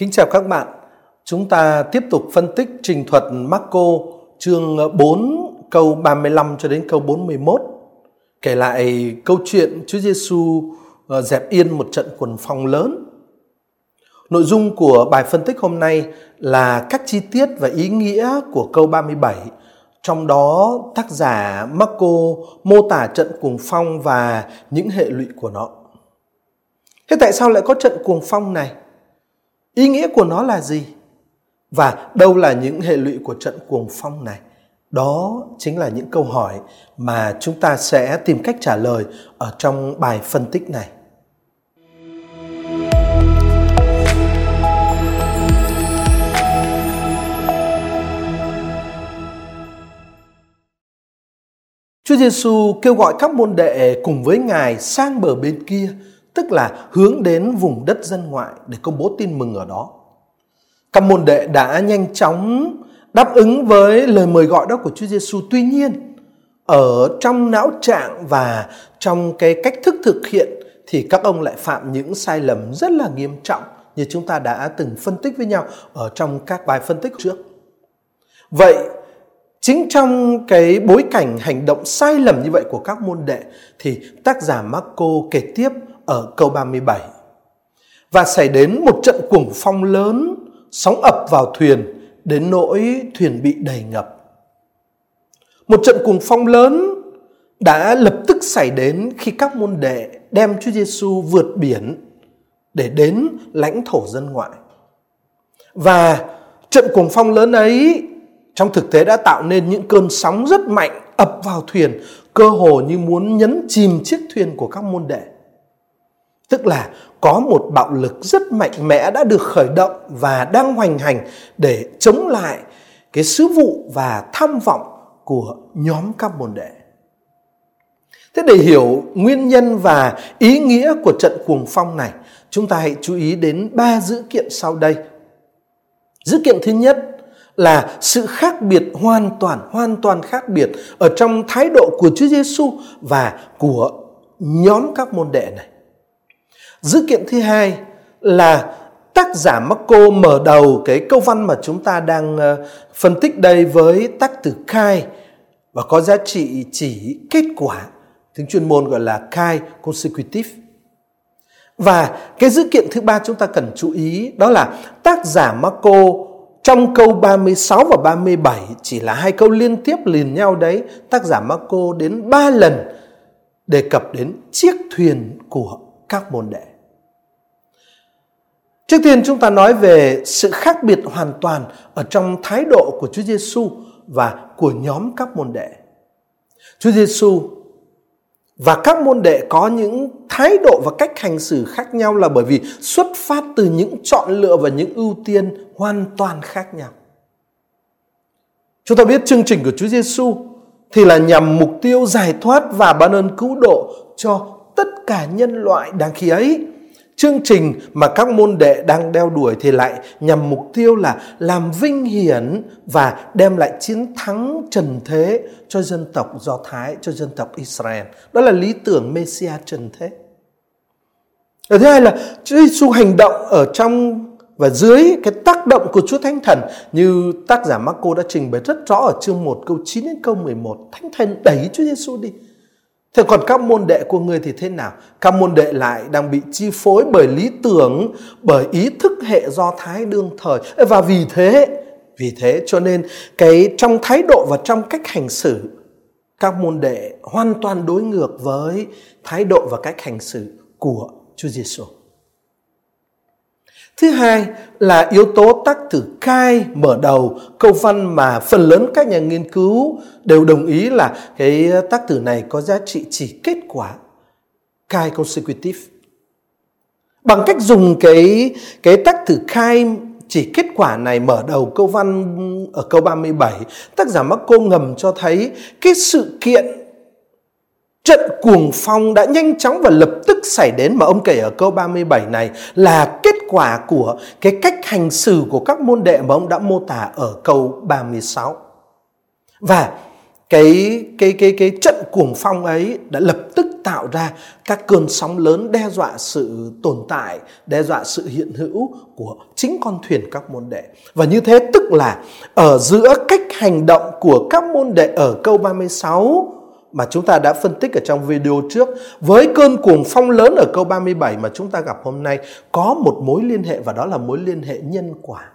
Kính chào các bạn. Chúng ta tiếp tục phân tích trình thuật Marco chương 4 câu 35 cho đến câu 41 kể lại câu chuyện Chúa Giêsu ờ, dẹp yên một trận quần phong lớn. Nội dung của bài phân tích hôm nay là các chi tiết và ý nghĩa của câu 37. Trong đó, tác giả Marco mô tả trận cuồng phong và những hệ lụy của nó. Thế tại sao lại có trận cuồng phong này? Ý nghĩa của nó là gì? Và đâu là những hệ lụy của trận cuồng phong này? Đó chính là những câu hỏi mà chúng ta sẽ tìm cách trả lời ở trong bài phân tích này. Chúa Giêsu kêu gọi các môn đệ cùng với Ngài sang bờ bên kia tức là hướng đến vùng đất dân ngoại để công bố tin mừng ở đó. Các môn đệ đã nhanh chóng đáp ứng với lời mời gọi đó của Chúa Giêsu. Tuy nhiên, ở trong não trạng và trong cái cách thức thực hiện thì các ông lại phạm những sai lầm rất là nghiêm trọng như chúng ta đã từng phân tích với nhau ở trong các bài phân tích trước. Vậy chính trong cái bối cảnh hành động sai lầm như vậy của các môn đệ thì tác giả Marco kể tiếp ở câu 37. Và xảy đến một trận cuồng phong lớn, sóng ập vào thuyền, đến nỗi thuyền bị đầy ngập. Một trận cuồng phong lớn đã lập tức xảy đến khi các môn đệ đem Chúa Giêsu vượt biển để đến lãnh thổ dân ngoại. Và trận cuồng phong lớn ấy trong thực tế đã tạo nên những cơn sóng rất mạnh ập vào thuyền, cơ hồ như muốn nhấn chìm chiếc thuyền của các môn đệ. Tức là có một bạo lực rất mạnh mẽ đã được khởi động và đang hoành hành để chống lại cái sứ vụ và tham vọng của nhóm các môn đệ. Thế để hiểu nguyên nhân và ý nghĩa của trận cuồng phong này, chúng ta hãy chú ý đến ba dữ kiện sau đây. Dữ kiện thứ nhất là sự khác biệt hoàn toàn hoàn toàn khác biệt ở trong thái độ của Chúa Giêsu và của nhóm các môn đệ này. Dữ kiện thứ hai là tác giả Marco mở đầu cái câu văn mà chúng ta đang ờ, phân tích đây với tác từ khai và có giá trị chỉ kết quả tiếng chuyên môn gọi là khai consecutive và cái dữ kiện thứ ba chúng ta cần chú ý đó là tác giả Marco trong câu 36 và 37 chỉ là hai câu liên tiếp liền nhau đấy, tác giả Marco đến ba lần đề cập đến chiếc thuyền của các môn đệ. Trước tiên chúng ta nói về sự khác biệt hoàn toàn ở trong thái độ của Chúa Giêsu và của nhóm các môn đệ. Chúa Giêsu và các môn đệ có những thái độ và cách hành xử khác nhau là bởi vì xuất phát từ những chọn lựa và những ưu tiên hoàn toàn khác nhau. Chúng ta biết chương trình của Chúa Giêsu thì là nhằm mục tiêu giải thoát và ban ơn cứu độ cho tất cả nhân loại đáng khi ấy Chương trình mà các môn đệ đang đeo đuổi thì lại nhằm mục tiêu là làm vinh hiển và đem lại chiến thắng trần thế cho dân tộc Do Thái, cho dân tộc Israel. Đó là lý tưởng Messia trần thế. Ở thứ hai là Chúa Giêsu hành động ở trong và dưới cái tác động của Chúa Thánh Thần như tác giả Marco đã trình bày rất rõ ở chương 1 câu 9 đến câu 11. Thánh Thần đẩy Chúa Giêsu đi. Thế còn các môn đệ của người thì thế nào? Các môn đệ lại đang bị chi phối bởi lý tưởng, bởi ý thức hệ do thái đương thời. Và vì thế, vì thế cho nên cái trong thái độ và trong cách hành xử, các môn đệ hoàn toàn đối ngược với thái độ và cách hành xử của Chúa Giêsu. Thứ hai là yếu tố tác thử khai mở đầu câu văn mà phần lớn các nhà nghiên cứu đều đồng ý là cái tác thử này có giá trị chỉ kết quả khai consecutive. Bằng cách dùng cái cái tác thử khai chỉ kết quả này mở đầu câu văn ở câu 37, tác giả Marco ngầm cho thấy cái sự kiện Trận cuồng phong đã nhanh chóng và lập tức xảy đến mà ông kể ở câu 37 này là kết quả của cái cách hành xử của các môn đệ mà ông đã mô tả ở câu 36. Và cái cái cái cái trận cuồng phong ấy đã lập tức tạo ra các cơn sóng lớn đe dọa sự tồn tại, đe dọa sự hiện hữu của chính con thuyền các môn đệ. Và như thế tức là ở giữa cách hành động của các môn đệ ở câu 36 mà chúng ta đã phân tích ở trong video trước với cơn cuồng phong lớn ở câu 37 mà chúng ta gặp hôm nay, có một mối liên hệ và đó là mối liên hệ nhân quả.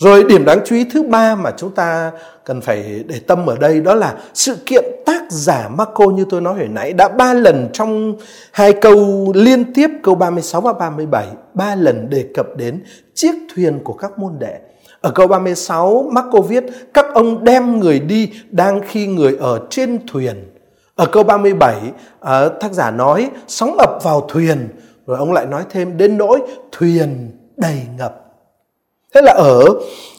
Rồi điểm đáng chú ý thứ ba mà chúng ta cần phải để tâm ở đây đó là sự kiện tác giả Marco như tôi nói hồi nãy đã ba lần trong hai câu liên tiếp, câu 36 và 37 ba lần đề cập đến chiếc thuyền của các môn đệ. Ở câu 36 Marco viết, các ông đem người đi đang khi người ở trên thuyền. Ở câu 37 à, tác giả nói, sóng ập vào thuyền rồi ông lại nói thêm, đến nỗi thuyền đầy ngập Thế là ở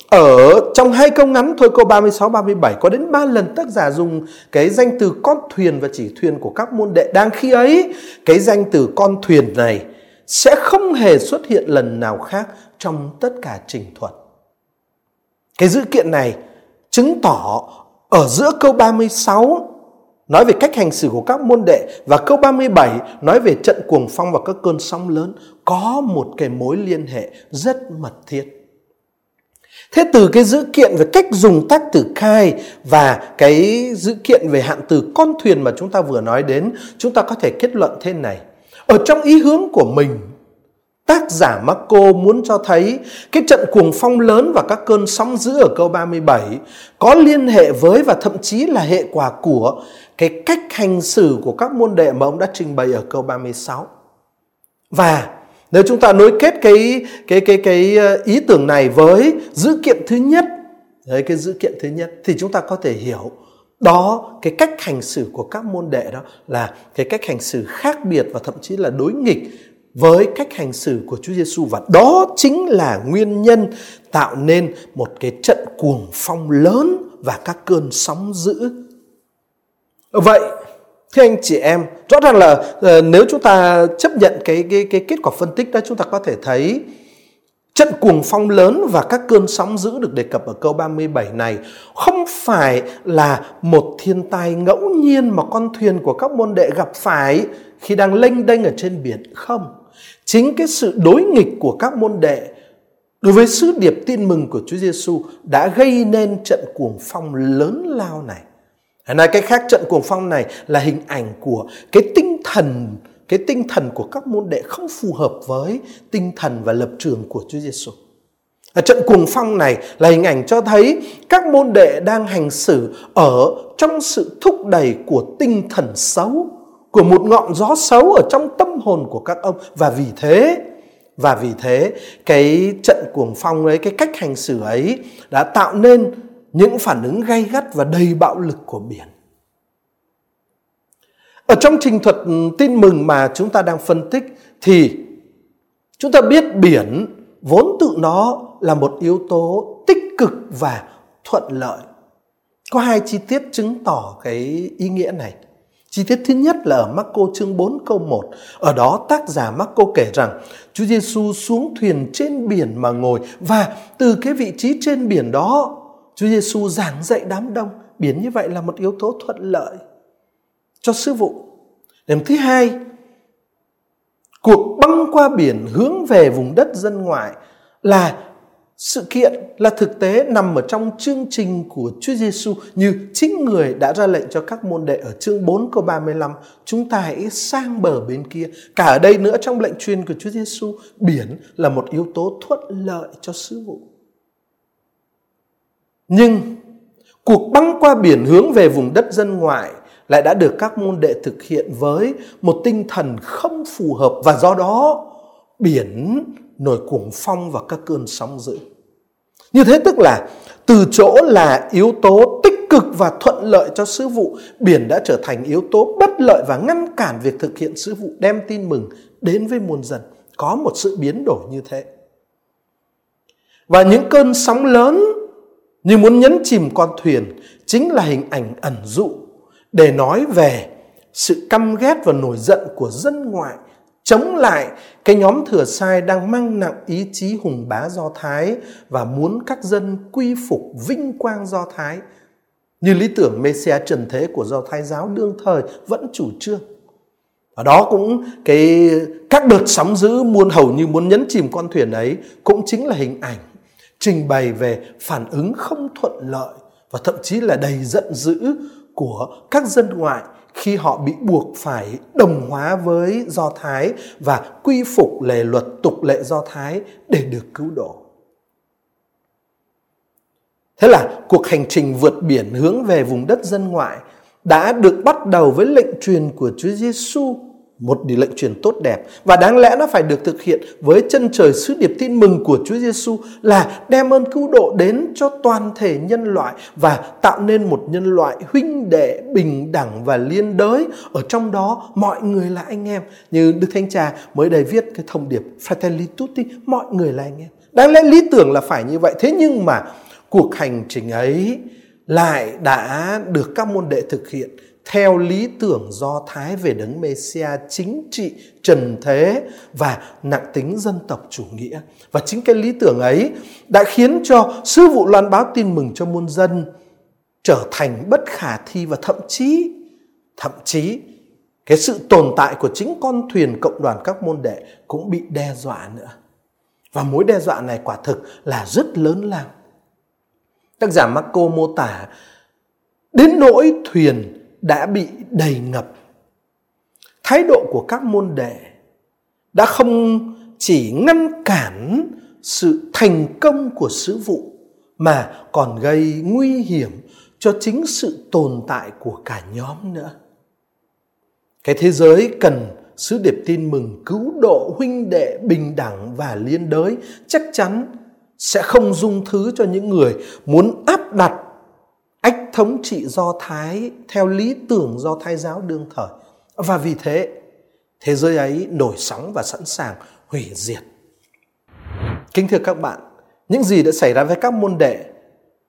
ở trong hai câu ngắn thôi, câu 36 37 có đến ba lần tác giả dùng cái danh từ con thuyền và chỉ thuyền của các môn đệ đang khi ấy, cái danh từ con thuyền này sẽ không hề xuất hiện lần nào khác trong tất cả trình thuật. Cái dữ kiện này chứng tỏ ở giữa câu 36 nói về cách hành xử của các môn đệ và câu 37 nói về trận cuồng phong và các cơn sóng lớn có một cái mối liên hệ rất mật thiết. Thế từ cái dữ kiện về cách dùng tác từ khai và cái dữ kiện về hạn từ con thuyền mà chúng ta vừa nói đến, chúng ta có thể kết luận thế này. Ở trong ý hướng của mình, tác giả Marco muốn cho thấy cái trận cuồng phong lớn và các cơn sóng dữ ở câu 37 có liên hệ với và thậm chí là hệ quả của cái cách hành xử của các môn đệ mà ông đã trình bày ở câu 36. Và nếu chúng ta nối kết cái cái cái cái ờ, ý tưởng này với dữ kiện thứ nhất, đấy cái dữ kiện thứ nhất thì chúng ta có thể hiểu đó cái cách hành xử của các môn đệ đó là cái cách hành xử khác biệt và thậm chí là đối nghịch với cách hành xử của Chúa Giêsu và đó chính là nguyên nhân tạo nên một cái trận cuồng phong lớn và các cơn sóng dữ. Vậy Thưa anh chị em, rõ ràng là uh, nếu chúng ta chấp nhận cái, cái cái kết quả phân tích đó chúng ta có thể thấy trận cuồng phong lớn và các cơn sóng dữ được đề cập ở câu 37 này không phải là một thiên tai ngẫu nhiên mà con thuyền của các môn đệ gặp phải khi đang lênh đênh ở trên biển không. Chính cái sự đối nghịch của các môn đệ đối với sứ điệp tin mừng của Chúa Giêsu đã gây nên trận cuồng phong lớn lao này. Nói cái khác trận cuồng phong này là hình ảnh của cái tinh thần cái tinh thần của các môn đệ không phù hợp với tinh thần và lập trường của Chúa Giêsu. Ở trận cuồng phong này là hình ảnh cho thấy các môn đệ đang hành xử ở trong sự thúc đẩy của tinh thần xấu, của một ngọn gió xấu ở trong tâm hồn của các ông và vì thế và vì thế cái trận cuồng phong ấy, cái cách hành xử ấy đã tạo nên những phản ứng gay gắt và đầy bạo lực của biển. Ở trong trình thuật ừ, tin mừng mà chúng ta đang phân tích thì chúng ta biết biển vốn tự nó là một yếu tố tích cực và thuận lợi. Có hai chi tiết chứng tỏ cái ý nghĩa này. Chi tiết thứ nhất là ở Marco chương 4 câu 1. Ở đó tác giả Marco kể rằng Chúa Giêsu xuống thuyền trên biển mà ngồi và từ cái vị trí trên biển đó Chúa Giêsu giảng dạy đám đông, biển như vậy là một yếu tố thuận lợi cho sư vụ. Điểm thứ hai, cuộc băng qua biển hướng về vùng đất dân ngoại là sự kiện là thực tế nằm ở trong chương trình của Chúa Giêsu như chính người đã ra lệnh cho các môn đệ ở chương 4 câu 35 chúng ta hãy sang bờ bên kia. Cả ở đây nữa trong lệnh truyền của Chúa Giêsu biển là một yếu tố thuận lợi cho sứ vụ. Nhưng cuộc băng qua biển hướng về vùng đất dân ngoại lại đã được các môn đệ thực hiện với một tinh thần không phù hợp và do đó biển nổi cuồng phong và các cơn sóng dữ. Như thế tức là từ chỗ là yếu tố tích cực và thuận lợi cho sứ vụ, biển đã trở thành yếu tố bất lợi và ngăn cản việc thực hiện sứ vụ đem tin mừng đến với muôn dân. Có một sự biến đổi như thế. Và những cơn sóng lớn như muốn nhấn chìm con thuyền chính là hình ảnh ẩn dụ để nói về sự căm ghét và nổi giận của dân ngoại chống lại cái nhóm thừa sai đang mang nặng ý chí hùng bá Do Thái và muốn các dân quy phục vinh quang Do Thái. như lý tưởng Messiah trần thế của do Thái giáo đương thời vẫn chủ trương. Và đó cũng cái, các đợt sóng dữ muôn hầu như muốn nhấn chìm con thuyền ấy cũng chính là hình ảnh trình bày về phản ứng không thuận lợi và thậm chí là đầy giận dữ của các dân ngoại khi họ bị buộc phải đồng hóa với Do Thái và quy phục lề luật tục lệ Do Thái để được cứu độ. Thế là cuộc hành trình vượt biển hướng về vùng đất dân ngoại đã được bắt đầu với lệnh truyền của Chúa Giêsu một điều lệnh truyền tốt đẹp. Và đáng lẽ nó phải được thực hiện với chân trời sứ điệp tin mừng của Chúa Giêsu là đem ơn cứu độ đến cho toàn thể nhân loại và tạo nên một nhân loại huynh đệ bình đẳng và liên đới. Ở trong đó, mọi người là anh em. Như Đức Thánh Cha mới đây viết cái thông điệp Fratelli Tutti, mọi người là anh em. Đáng lẽ lý tưởng là phải như vậy. Thế nhưng mà cuộc hành trình ấy lại đã được các môn đệ thực hiện theo lý tưởng do Thái về đấng Messia chính trị, trần thế và nặng tính dân tộc chủ nghĩa. Và chính cái lý tưởng ấy đã khiến cho sư vụ loan báo tin mừng cho muôn dân trở thành bất khả thi và thậm chí thậm chí cái sự tồn tại của chính con thuyền cộng đoàn các môn đệ cũng bị đe dọa nữa. Và mối đe dọa này quả thực là rất lớn lao. Tác giả Marco mô tả đến nỗi thuyền đã bị đầy ngập. Thái độ của các môn đệ đã không chỉ ngăn cản sự thành công của sứ vụ mà còn gây nguy hiểm cho chính sự tồn tại của cả nhóm nữa. Cái thế giới cần sứ điệp tin mừng cứu độ huynh đệ bình đẳng và liên đới chắc chắn sẽ không dung thứ cho những người muốn áp đặt ách thống trị do Thái theo lý tưởng do Thái giáo đương thời. Và vì thế, thế giới ấy nổi sóng và sẵn sàng hủy diệt. Kính thưa các bạn, những gì đã xảy ra với các môn đệ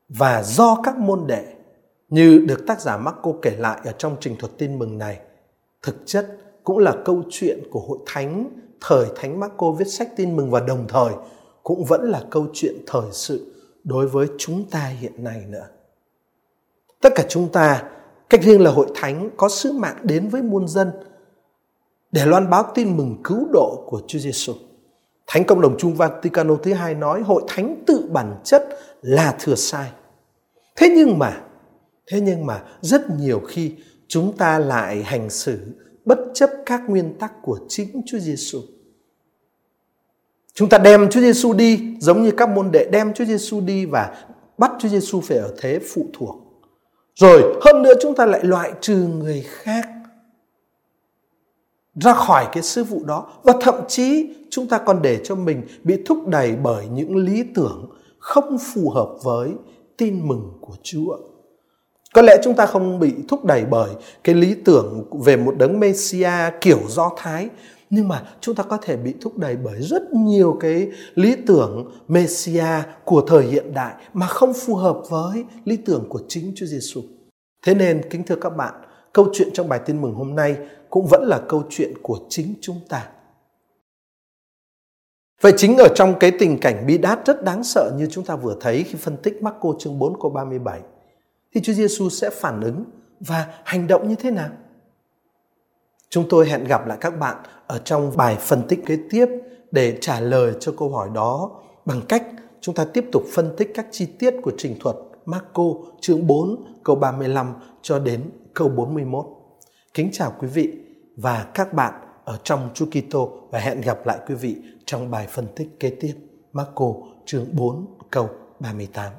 và do các môn đệ như được tác giả Marco kể lại ở trong trình thuật tin mừng này, thực chất cũng là câu chuyện của hội thánh thời thánh Marco viết sách tin mừng và đồng thời cũng vẫn là câu chuyện thời sự đối với chúng ta hiện nay nữa. Tất cả chúng ta, cách riêng là hội thánh có sứ mạng đến với muôn dân để loan báo tin mừng cứu độ của Chúa Giêsu. Thánh Cộng đồng Trung Vaticano thứ hai nói hội thánh tự bản chất là thừa sai. Thế nhưng mà, thế nhưng mà rất nhiều khi chúng ta lại hành xử bất chấp các nguyên tắc của chính Chúa Giêsu. Chúng ta đem Chúa Giêsu đi giống như các môn đệ đem Chúa Giêsu đi và bắt Chúa Giêsu phải ở thế phụ thuộc. Rồi, hơn nữa chúng ta lại loại trừ người khác ra khỏi cái sư vụ đó và thậm chí chúng ta còn để cho mình bị thúc đẩy bởi những lý tưởng không phù hợp với tin mừng của Chúa. Có lẽ chúng ta không bị thúc đẩy bởi cái lý tưởng về một đấng Messia kiểu Do Thái nhưng mà chúng ta có thể bị thúc đẩy bởi rất nhiều cái lý tưởng Messia của thời hiện đại mà không phù hợp với lý tưởng của chính Chúa Giêsu. Thế nên kính thưa các bạn, câu chuyện trong bài tin mừng hôm nay cũng vẫn là câu chuyện của chính chúng ta. Vậy chính ở trong cái tình cảnh bi đát rất đáng sợ như chúng ta vừa thấy khi phân tích Marco chương 4 câu 37 thì Chúa Giêsu sẽ phản ứng và hành động như thế nào? Chúng tôi hẹn gặp lại các bạn ở trong bài phân tích kế tiếp để trả lời cho câu hỏi đó bằng cách chúng ta tiếp tục phân tích các chi tiết của trình thuật Marco chương 4 câu 35 cho đến câu 41. Kính chào quý vị và các bạn ở trong Chu Kitô và hẹn gặp lại quý vị trong bài phân tích kế tiếp Marco chương 4 câu 38.